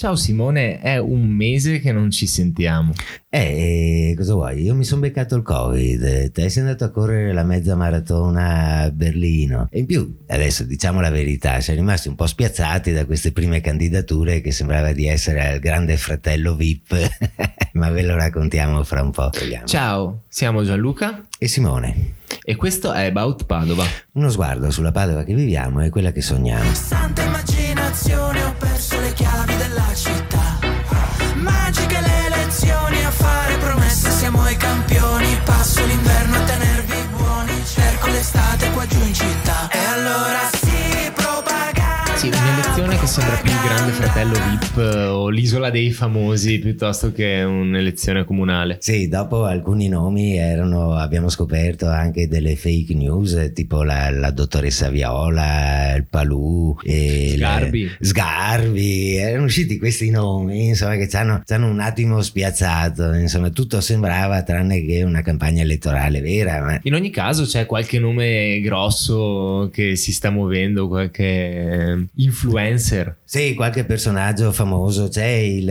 Ciao Simone, è un mese che non ci sentiamo. Eh, cosa vuoi? Io mi sono beccato il Covid, te sei andato a correre la mezza maratona a Berlino. E in più, adesso diciamo la verità, siamo rimasti un po' spiazzati da queste prime candidature che sembrava di essere al grande fratello VIP, ma ve lo raccontiamo fra un po'. Togliamo. Ciao, siamo Gianluca e Simone. E questo è About Padova. Uno sguardo sulla Padova che viviamo e quella che sogniamo. Santa immaginazione, un'elezione che sembra più il grande fratello VIP eh, o l'isola dei famosi piuttosto che un'elezione comunale. Sì, dopo alcuni nomi erano, abbiamo scoperto anche delle fake news, tipo la, la dottoressa Viola, il Palù, e Sgarbi. il- Sgarbi, erano usciti questi nomi, insomma, che ci hanno, ci hanno un attimo spiazzato, insomma, tutto sembrava tranne che una campagna elettorale vera, ma In ogni caso c'è qualche nome grosso che si sta muovendo, qualche influencer. Sì, qualche personaggio famoso. C'è il,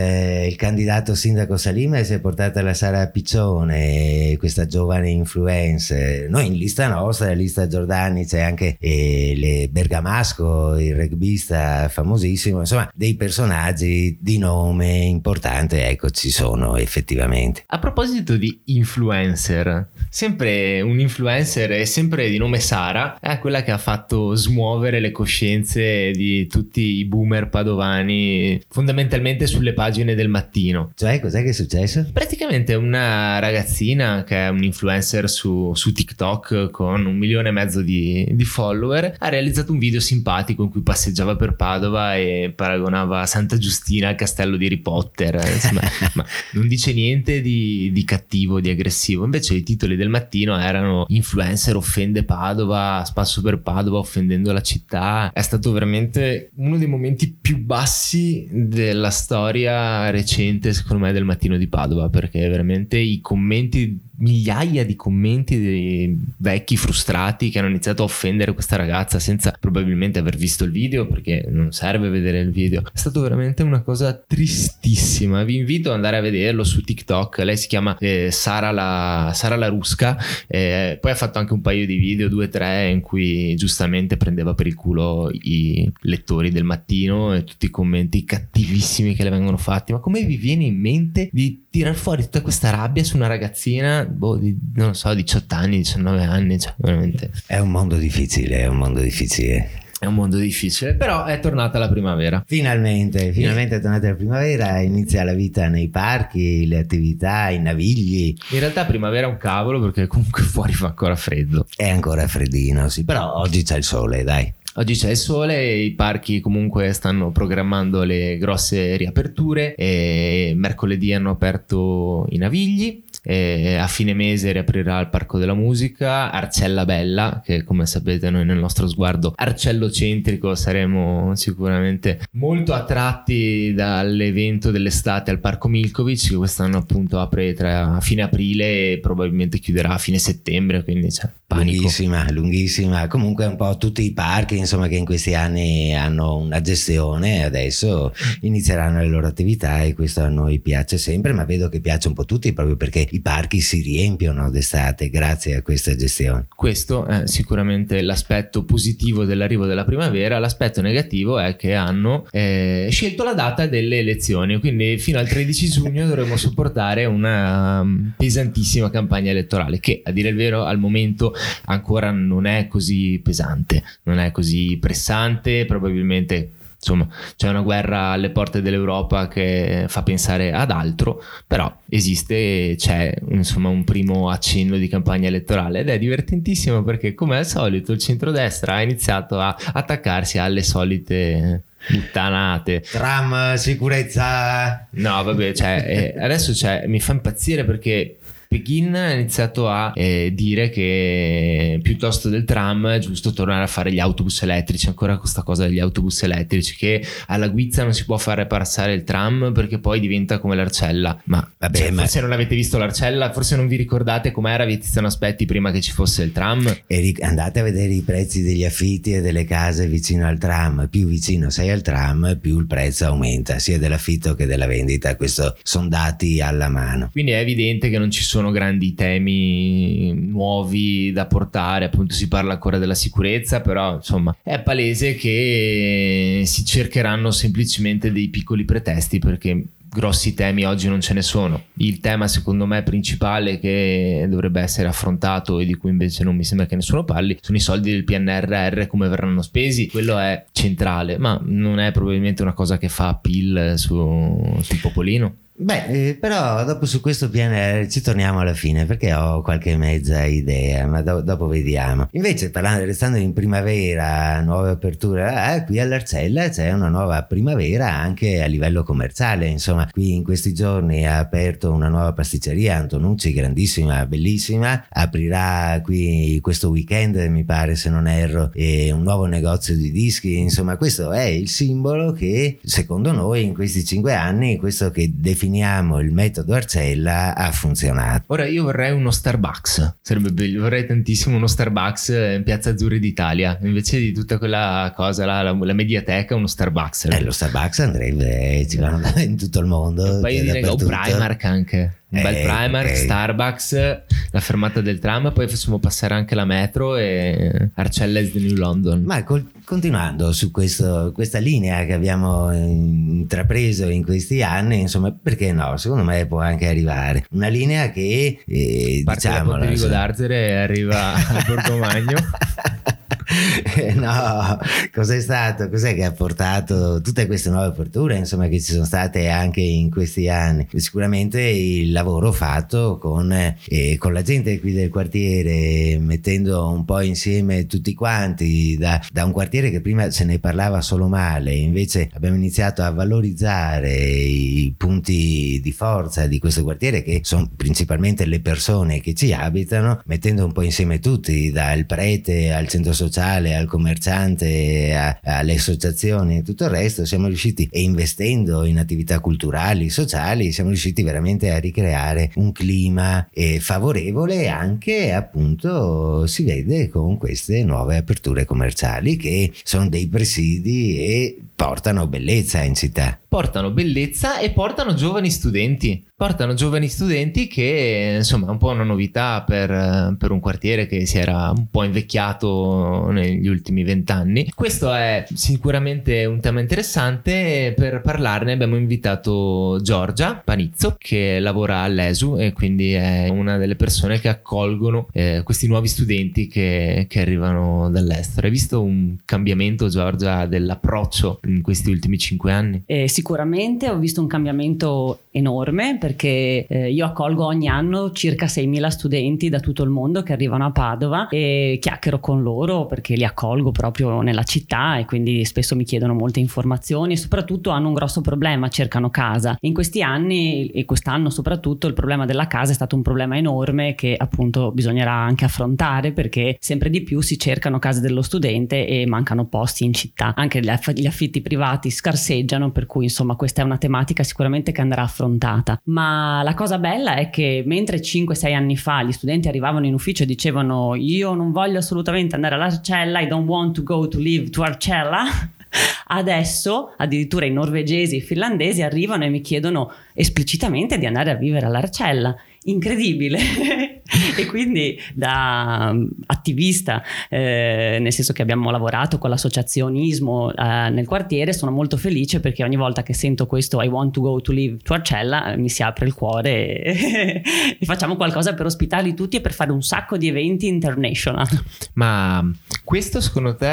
il candidato sindaco Salima e si è portata la Sara Piccione, questa giovane influencer. Noi in lista nostra, in lista Giordani, c'è anche eh, Bergamasco, il rugbista famosissimo. Insomma, dei personaggi di nome importante, ecco, ci sono effettivamente. A proposito di influencer, sempre un influencer è sempre di nome Sara, è quella che ha fatto smuovere le coscienze di tutti i boomer padovani fondamentalmente sulle pagine del mattino. Cioè, cos'è che è successo? Praticamente una ragazzina che è un influencer su, su TikTok con un milione e mezzo di, di follower ha realizzato un video simpatico in cui passeggiava per Padova e paragonava Santa Giustina al castello di Harry Potter. Insomma, ma non dice niente di, di cattivo, di aggressivo. Invece i titoli del mattino erano influencer offende Padova, spasso per Padova offendendo la città. È stato veramente uno dei momenti più bassi della storia recente, secondo me, del mattino di Padova, perché veramente i commenti migliaia di commenti di vecchi frustrati che hanno iniziato a offendere questa ragazza senza probabilmente aver visto il video perché non serve vedere il video. È stato veramente una cosa tristissima. Vi invito ad andare a vederlo su TikTok. Lei si chiama eh, Sara, la, Sara la Rusca. Eh, poi ha fatto anche un paio di video due o tre in cui giustamente prendeva per il culo i lettori del mattino e tutti i commenti cattivissimi che le vengono fatti. Ma come vi viene in mente di tirar fuori tutta questa rabbia su una ragazzina boh, di, non so 18 anni 19 anni cioè veramente È un mondo difficile, è un mondo difficile. è un mondo difficile però è tornata la primavera Finalmente, finalmente è tornata la primavera, inizia la vita nei parchi, le attività, i navigli. in realtà primavera è un cavolo perché comunque fuori fa ancora freddo È ancora freddino, sì, però oggi c'è il sole, dai. Oggi c'è il sole, i parchi comunque stanno programmando le grosse riaperture e mercoledì hanno aperto i Navigli, e a fine mese riaprirà il Parco della Musica, Arcella Bella, che come sapete noi nel nostro sguardo arcellocentrico saremo sicuramente molto attratti dall'evento dell'estate al Parco Milkovic, che quest'anno appunto apre tra fine aprile e probabilmente chiuderà a fine settembre, quindi c'è panico. Lunghissima, lunghissima. Comunque un po' tutti i parchi, insomma, che in questi anni hanno una gestione, adesso inizieranno le loro attività e questo a noi piace sempre, ma vedo che piace un po' a tutti proprio perché i parchi si riempiono d'estate grazie a questa gestione. Questo è sicuramente l'aspetto positivo dell'arrivo della primavera, l'aspetto negativo è che hanno eh, scelto la data delle elezioni, quindi fino al 13 giugno dovremo sopportare una um, pesantissima campagna elettorale che a dire il vero al momento ancora non è così pesante, non è così pressante, probabilmente insomma c'è una guerra alle porte dell'Europa che fa pensare ad altro, però esiste, c'è insomma un primo accenno di campagna elettorale ed è divertentissimo perché come al solito il centrodestra ha iniziato a attaccarsi alle solite puttanate. Tram, sicurezza. No, vabbè, cioè, eh, adesso cioè, mi fa impazzire perché Pechino ha iniziato a eh, dire che piuttosto del tram è giusto tornare a fare gli autobus elettrici, ancora questa cosa degli autobus elettrici, che alla guizza non si può fare passare il tram perché poi diventa come l'Arcella. Ma vabbè, cioè, ma... forse non avete visto l'Arcella, forse non vi ricordate com'era Vietiziano Aspetti prima che ci fosse il tram. E andate a vedere i prezzi degli affitti e delle case vicino al tram, più vicino sei al tram, più il prezzo aumenta, sia dell'affitto che della vendita. Questo sono dati alla mano. Quindi è evidente che non ci sono grandi temi nuovi da portare, appunto si parla ancora della sicurezza, però insomma è palese che si cercheranno semplicemente dei piccoli pretesti perché grossi temi oggi non ce ne sono. Il tema secondo me principale che dovrebbe essere affrontato e di cui invece non mi sembra che nessuno parli sono i soldi del PNRR, come verranno spesi, quello è centrale, ma non è probabilmente una cosa che fa appeal su, sul popolino. Beh, eh, però dopo su questo PNR ci torniamo alla fine perché ho qualche mezza idea, ma do- dopo vediamo. Invece, parlando, restando in primavera, nuove aperture, eh, qui all'Arcella c'è una nuova primavera anche a livello commerciale. Insomma, qui in questi giorni ha aperto una nuova pasticceria, Antonucci, grandissima, bellissima. Aprirà qui questo weekend, mi pare, se non erro, un nuovo negozio di dischi. Insomma, questo è il simbolo che, secondo noi, in questi cinque anni, questo che definisce definiamo il metodo Arcella ha funzionato. Ora io vorrei uno Starbucks, sarebbe bello, vorrei tantissimo uno Starbucks in Piazza Azzurri d'Italia, invece di tutta quella cosa, la, la, la mediateca, uno Starbucks. Eh, lo Starbucks andrebbe, ci vanno in tutto il mondo. Un paio di o Primark anche un bel eh, Primark, okay. Starbucks, la fermata del tram, poi facciamo passare anche la metro e Arcelles di New London. Ma col, continuando su questo, questa linea che abbiamo intrapreso in questi anni, insomma, perché no? Secondo me può anche arrivare. Una linea che eh, Parte diciamo. Da Porto d'Arzere e arriva a Porto Magno. no, cos'è stato? Cos'è che ha portato tutte queste nuove aperture, insomma, che ci sono state anche in questi anni? Sicuramente il lavoro fatto con, eh, con la gente qui del quartiere, mettendo un po' insieme tutti quanti, da, da, un quartiere che prima se ne parlava solo male, invece abbiamo iniziato a valorizzare i punti di forza di questo quartiere, che sono principalmente le persone che ci abitano, mettendo un po' insieme tutti, dal prete al centro sociale sociale, al commerciante, a, alle associazioni e tutto il resto, siamo riusciti, e investendo in attività culturali, sociali, siamo riusciti veramente a ricreare un clima eh, favorevole anche appunto si vede con queste nuove aperture commerciali che sono dei presidi e portano bellezza in città. Portano bellezza e portano giovani studenti portano giovani studenti che insomma è un po' una novità per, per, un quartiere che si era un po' invecchiato negli ultimi vent'anni. Questo è sicuramente un tema interessante. Per parlarne abbiamo invitato Giorgia Panizzo che lavora all'ESU e quindi è una delle persone che accolgono eh, questi nuovi studenti che, che arrivano dall'estero. Hai visto un cambiamento Giorgia dell'approccio in questi ultimi cinque anni? Eh, sicuramente ho visto un cambiamento enorme perché eh, io accolgo ogni anno circa 6.000 studenti da tutto il mondo che arrivano a Padova e chiacchiero con loro perché li accolgo proprio nella città e quindi spesso mi chiedono molte informazioni e soprattutto hanno un grosso problema, cercano casa. In questi anni e quest'anno soprattutto il problema della casa è stato un problema enorme che appunto bisognerà anche affrontare perché sempre di più si cercano case dello studente e mancano posti in città. Anche gli affitti privati scarseggiano per cui insomma questa è una tematica sicuramente che andrà affrontata. Ma la cosa bella è che mentre 5-6 anni fa gli studenti arrivavano in ufficio e dicevano io non voglio assolutamente andare all'Arcella, I don't want to go to live to Arcella, Adesso addirittura i norvegesi e i finlandesi arrivano e mi chiedono esplicitamente di andare a vivere all'Arcella incredibile e quindi da um, attivista eh, nel senso che abbiamo lavorato con l'associazionismo eh, nel quartiere sono molto felice perché ogni volta che sento questo I want to go to live to Arcella mi si apre il cuore e, e facciamo qualcosa per ospitarli tutti e per fare un sacco di eventi international ma questo secondo te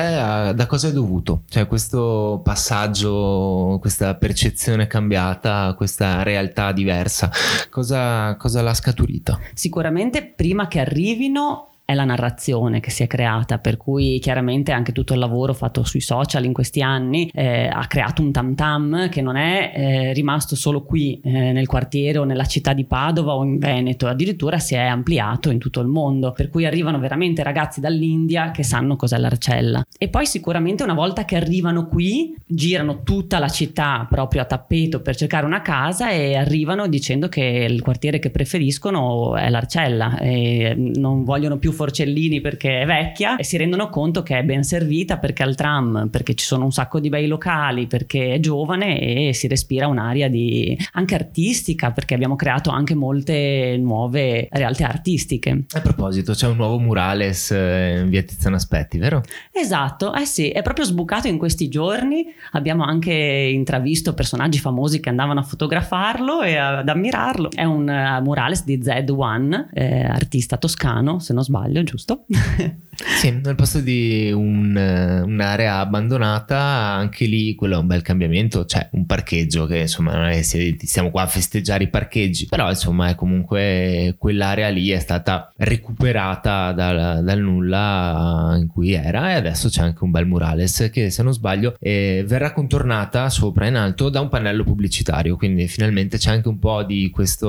da cosa è dovuto? Cioè questo passaggio questa percezione cambiata questa realtà diversa cosa, cosa l'ha scaturita? Sicuramente prima che arrivino è la narrazione che si è creata, per cui chiaramente anche tutto il lavoro fatto sui social in questi anni eh, ha creato un tam tam che non è eh, rimasto solo qui eh, nel quartiere o nella città di Padova o in Veneto, addirittura si è ampliato in tutto il mondo, per cui arrivano veramente ragazzi dall'India che sanno cos'è l'Arcella. E poi sicuramente una volta che arrivano qui girano tutta la città proprio a tappeto per cercare una casa e arrivano dicendo che il quartiere che preferiscono è l'Arcella e non vogliono più Forcellini perché è vecchia e si rendono conto che è ben servita perché ha il tram, perché ci sono un sacco di bei locali, perché è giovane e si respira un'aria di, anche artistica perché abbiamo creato anche molte nuove realtà artistiche. A proposito, c'è un nuovo murales eh, in via Tiziano Aspetti, vero? Esatto, eh sì, è proprio sbucato in questi giorni. Abbiamo anche intravisto personaggi famosi che andavano a fotografarlo e ad ammirarlo. È un uh, murales di Z1, eh, artista toscano, se non sbaglio sbaglio, giusto? sì, nel posto di un, eh, un'area abbandonata, anche lì quello è un bel cambiamento. C'è un parcheggio che insomma non è che stiamo qua a festeggiare i parcheggi, però insomma è comunque quell'area lì è stata recuperata dal, dal nulla in cui era e adesso c'è anche un bel murales che se non sbaglio eh, verrà contornata sopra in alto da un pannello pubblicitario, quindi finalmente c'è anche un po' di questa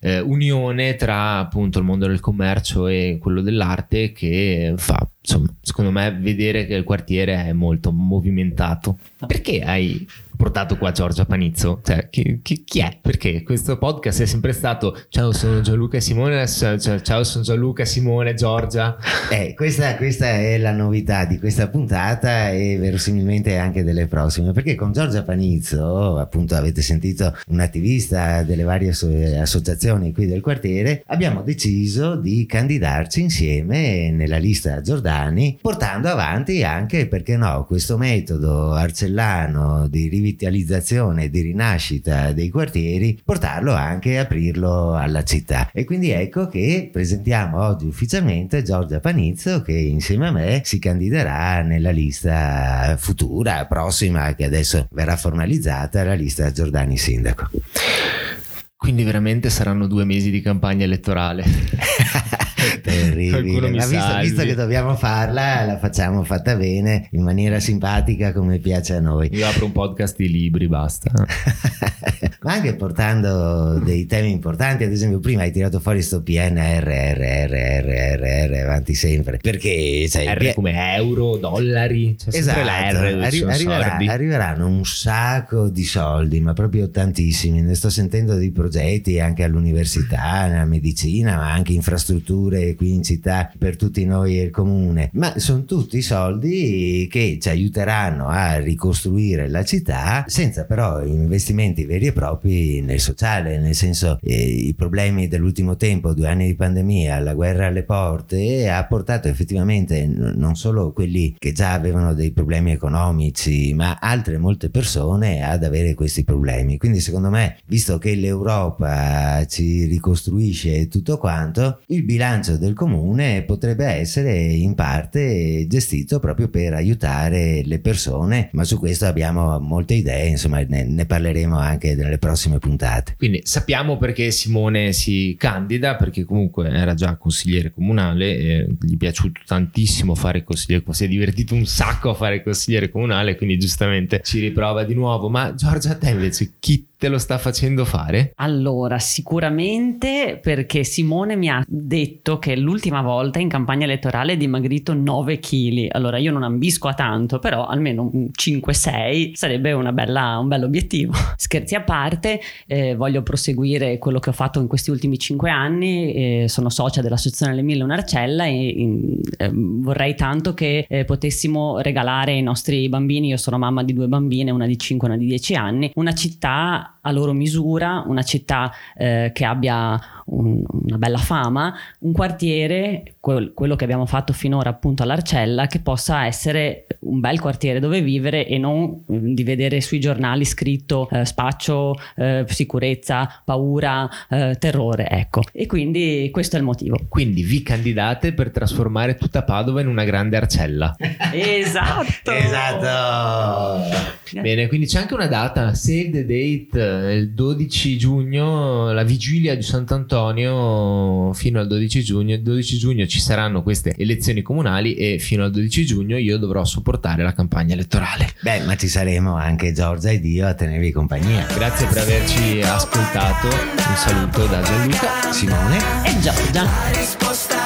eh, unione tra appunto il mondo del commercio e quello dell'arte che fa, insomma, secondo me vedere che il quartiere è molto movimentato. Perché hai portato qua Giorgia Panizzo? Cioè, chi, chi, chi, è? Perché questo podcast è sempre stato ciao sono Gianluca Simone, ciao sono Gianluca Simone, Giorgia. Eh, questa, questa, è la novità di questa puntata e verosimilmente anche delle prossime, perché con Giorgia Panizzo, appunto avete sentito un attivista delle varie associazioni qui del quartiere, abbiamo deciso di candidarci insieme nella lista Giordani, portando avanti anche, perché no, questo metodo arcellano di rivitalizzazione rivitalizzazione di rinascita dei quartieri, portarlo anche e aprirlo alla città. E quindi ecco che presentiamo oggi ufficialmente Giorgia Panizzo che insieme a me si candiderà nella lista futura, prossima, che adesso verrà formalizzata, la lista Giordani Sindaco. Quindi veramente saranno due mesi di campagna elettorale. terribile. Ma visto, visto, che dobbiamo farla, la facciamo fatta bene, in maniera simpatica come piace a noi. Io apro un podcast di libri, basta. Ma anche portando dei temi importanti, ad esempio prima hai tirato fuori sto PNRRRRR avanti sempre, perché cioè, R come euro, dollari, c'è esatto, la R, arri- arriverà, arriveranno un sacco di soldi, ma proprio tantissimi, ne sto sentendo dei progetti anche all'università, nella medicina, ma anche infrastrutture qui in città per tutti noi e il comune, ma sono tutti soldi che ci aiuteranno a ricostruire la città senza però investimenti veri e propri nel sociale, nel senso eh, i problemi dell'ultimo tempo, due anni di pandemia, la guerra alle porte ha portato effettivamente non solo quelli che già avevano dei problemi economici, ma altre molte persone ad avere questi problemi. Quindi secondo me, visto che l'Europa ci ricostruisce tutto quanto, il bilancio del del comune potrebbe essere in parte gestito proprio per aiutare le persone, ma su questo abbiamo molte idee, insomma ne, ne parleremo anche nelle prossime puntate. Quindi sappiamo perché Simone si candida, perché comunque era già consigliere comunale, e gli è piaciuto tantissimo fare consigliere, si è divertito un sacco a fare consigliere comunale, quindi giustamente ci riprova di nuovo. Ma Giorgia, a te invece chi te lo sta facendo fare? Allora, sicuramente perché Simone mi ha detto che l'ultima volta in campagna elettorale è dimagrito 9 kg. Allora, io non ambisco a tanto, però almeno 5-6 sarebbe bella, un bello obiettivo. Scherzi a parte, eh, voglio proseguire quello che ho fatto in questi ultimi 5 anni. Eh, sono socia dell'Associazione Le Mille Un'Arcella e in, eh, vorrei tanto che eh, potessimo regalare ai nostri bambini, io sono mamma di due bambine, una di 5 e una di 10 anni, una città 다 a loro misura, una città eh, che abbia un, una bella fama, un quartiere, quel, quello che abbiamo fatto finora appunto all'Arcella, che possa essere un bel quartiere dove vivere e non mm, di vedere sui giornali scritto eh, spaccio, eh, sicurezza, paura, eh, terrore, ecco. E quindi questo è il motivo. Quindi vi candidate per trasformare tutta Padova in una grande Arcella. esatto! esatto! Bene, quindi c'è anche una data, save the date il 12 giugno, la vigilia di Sant'Antonio, fino al 12 giugno. Il 12 giugno ci saranno queste elezioni comunali e fino al 12 giugno io dovrò supportare la campagna elettorale. Beh, ma ci saremo anche Giorgia ed io a tenervi compagnia. Grazie per averci ascoltato. Un saluto da Gianluca. Simone E Giorgia. La risposta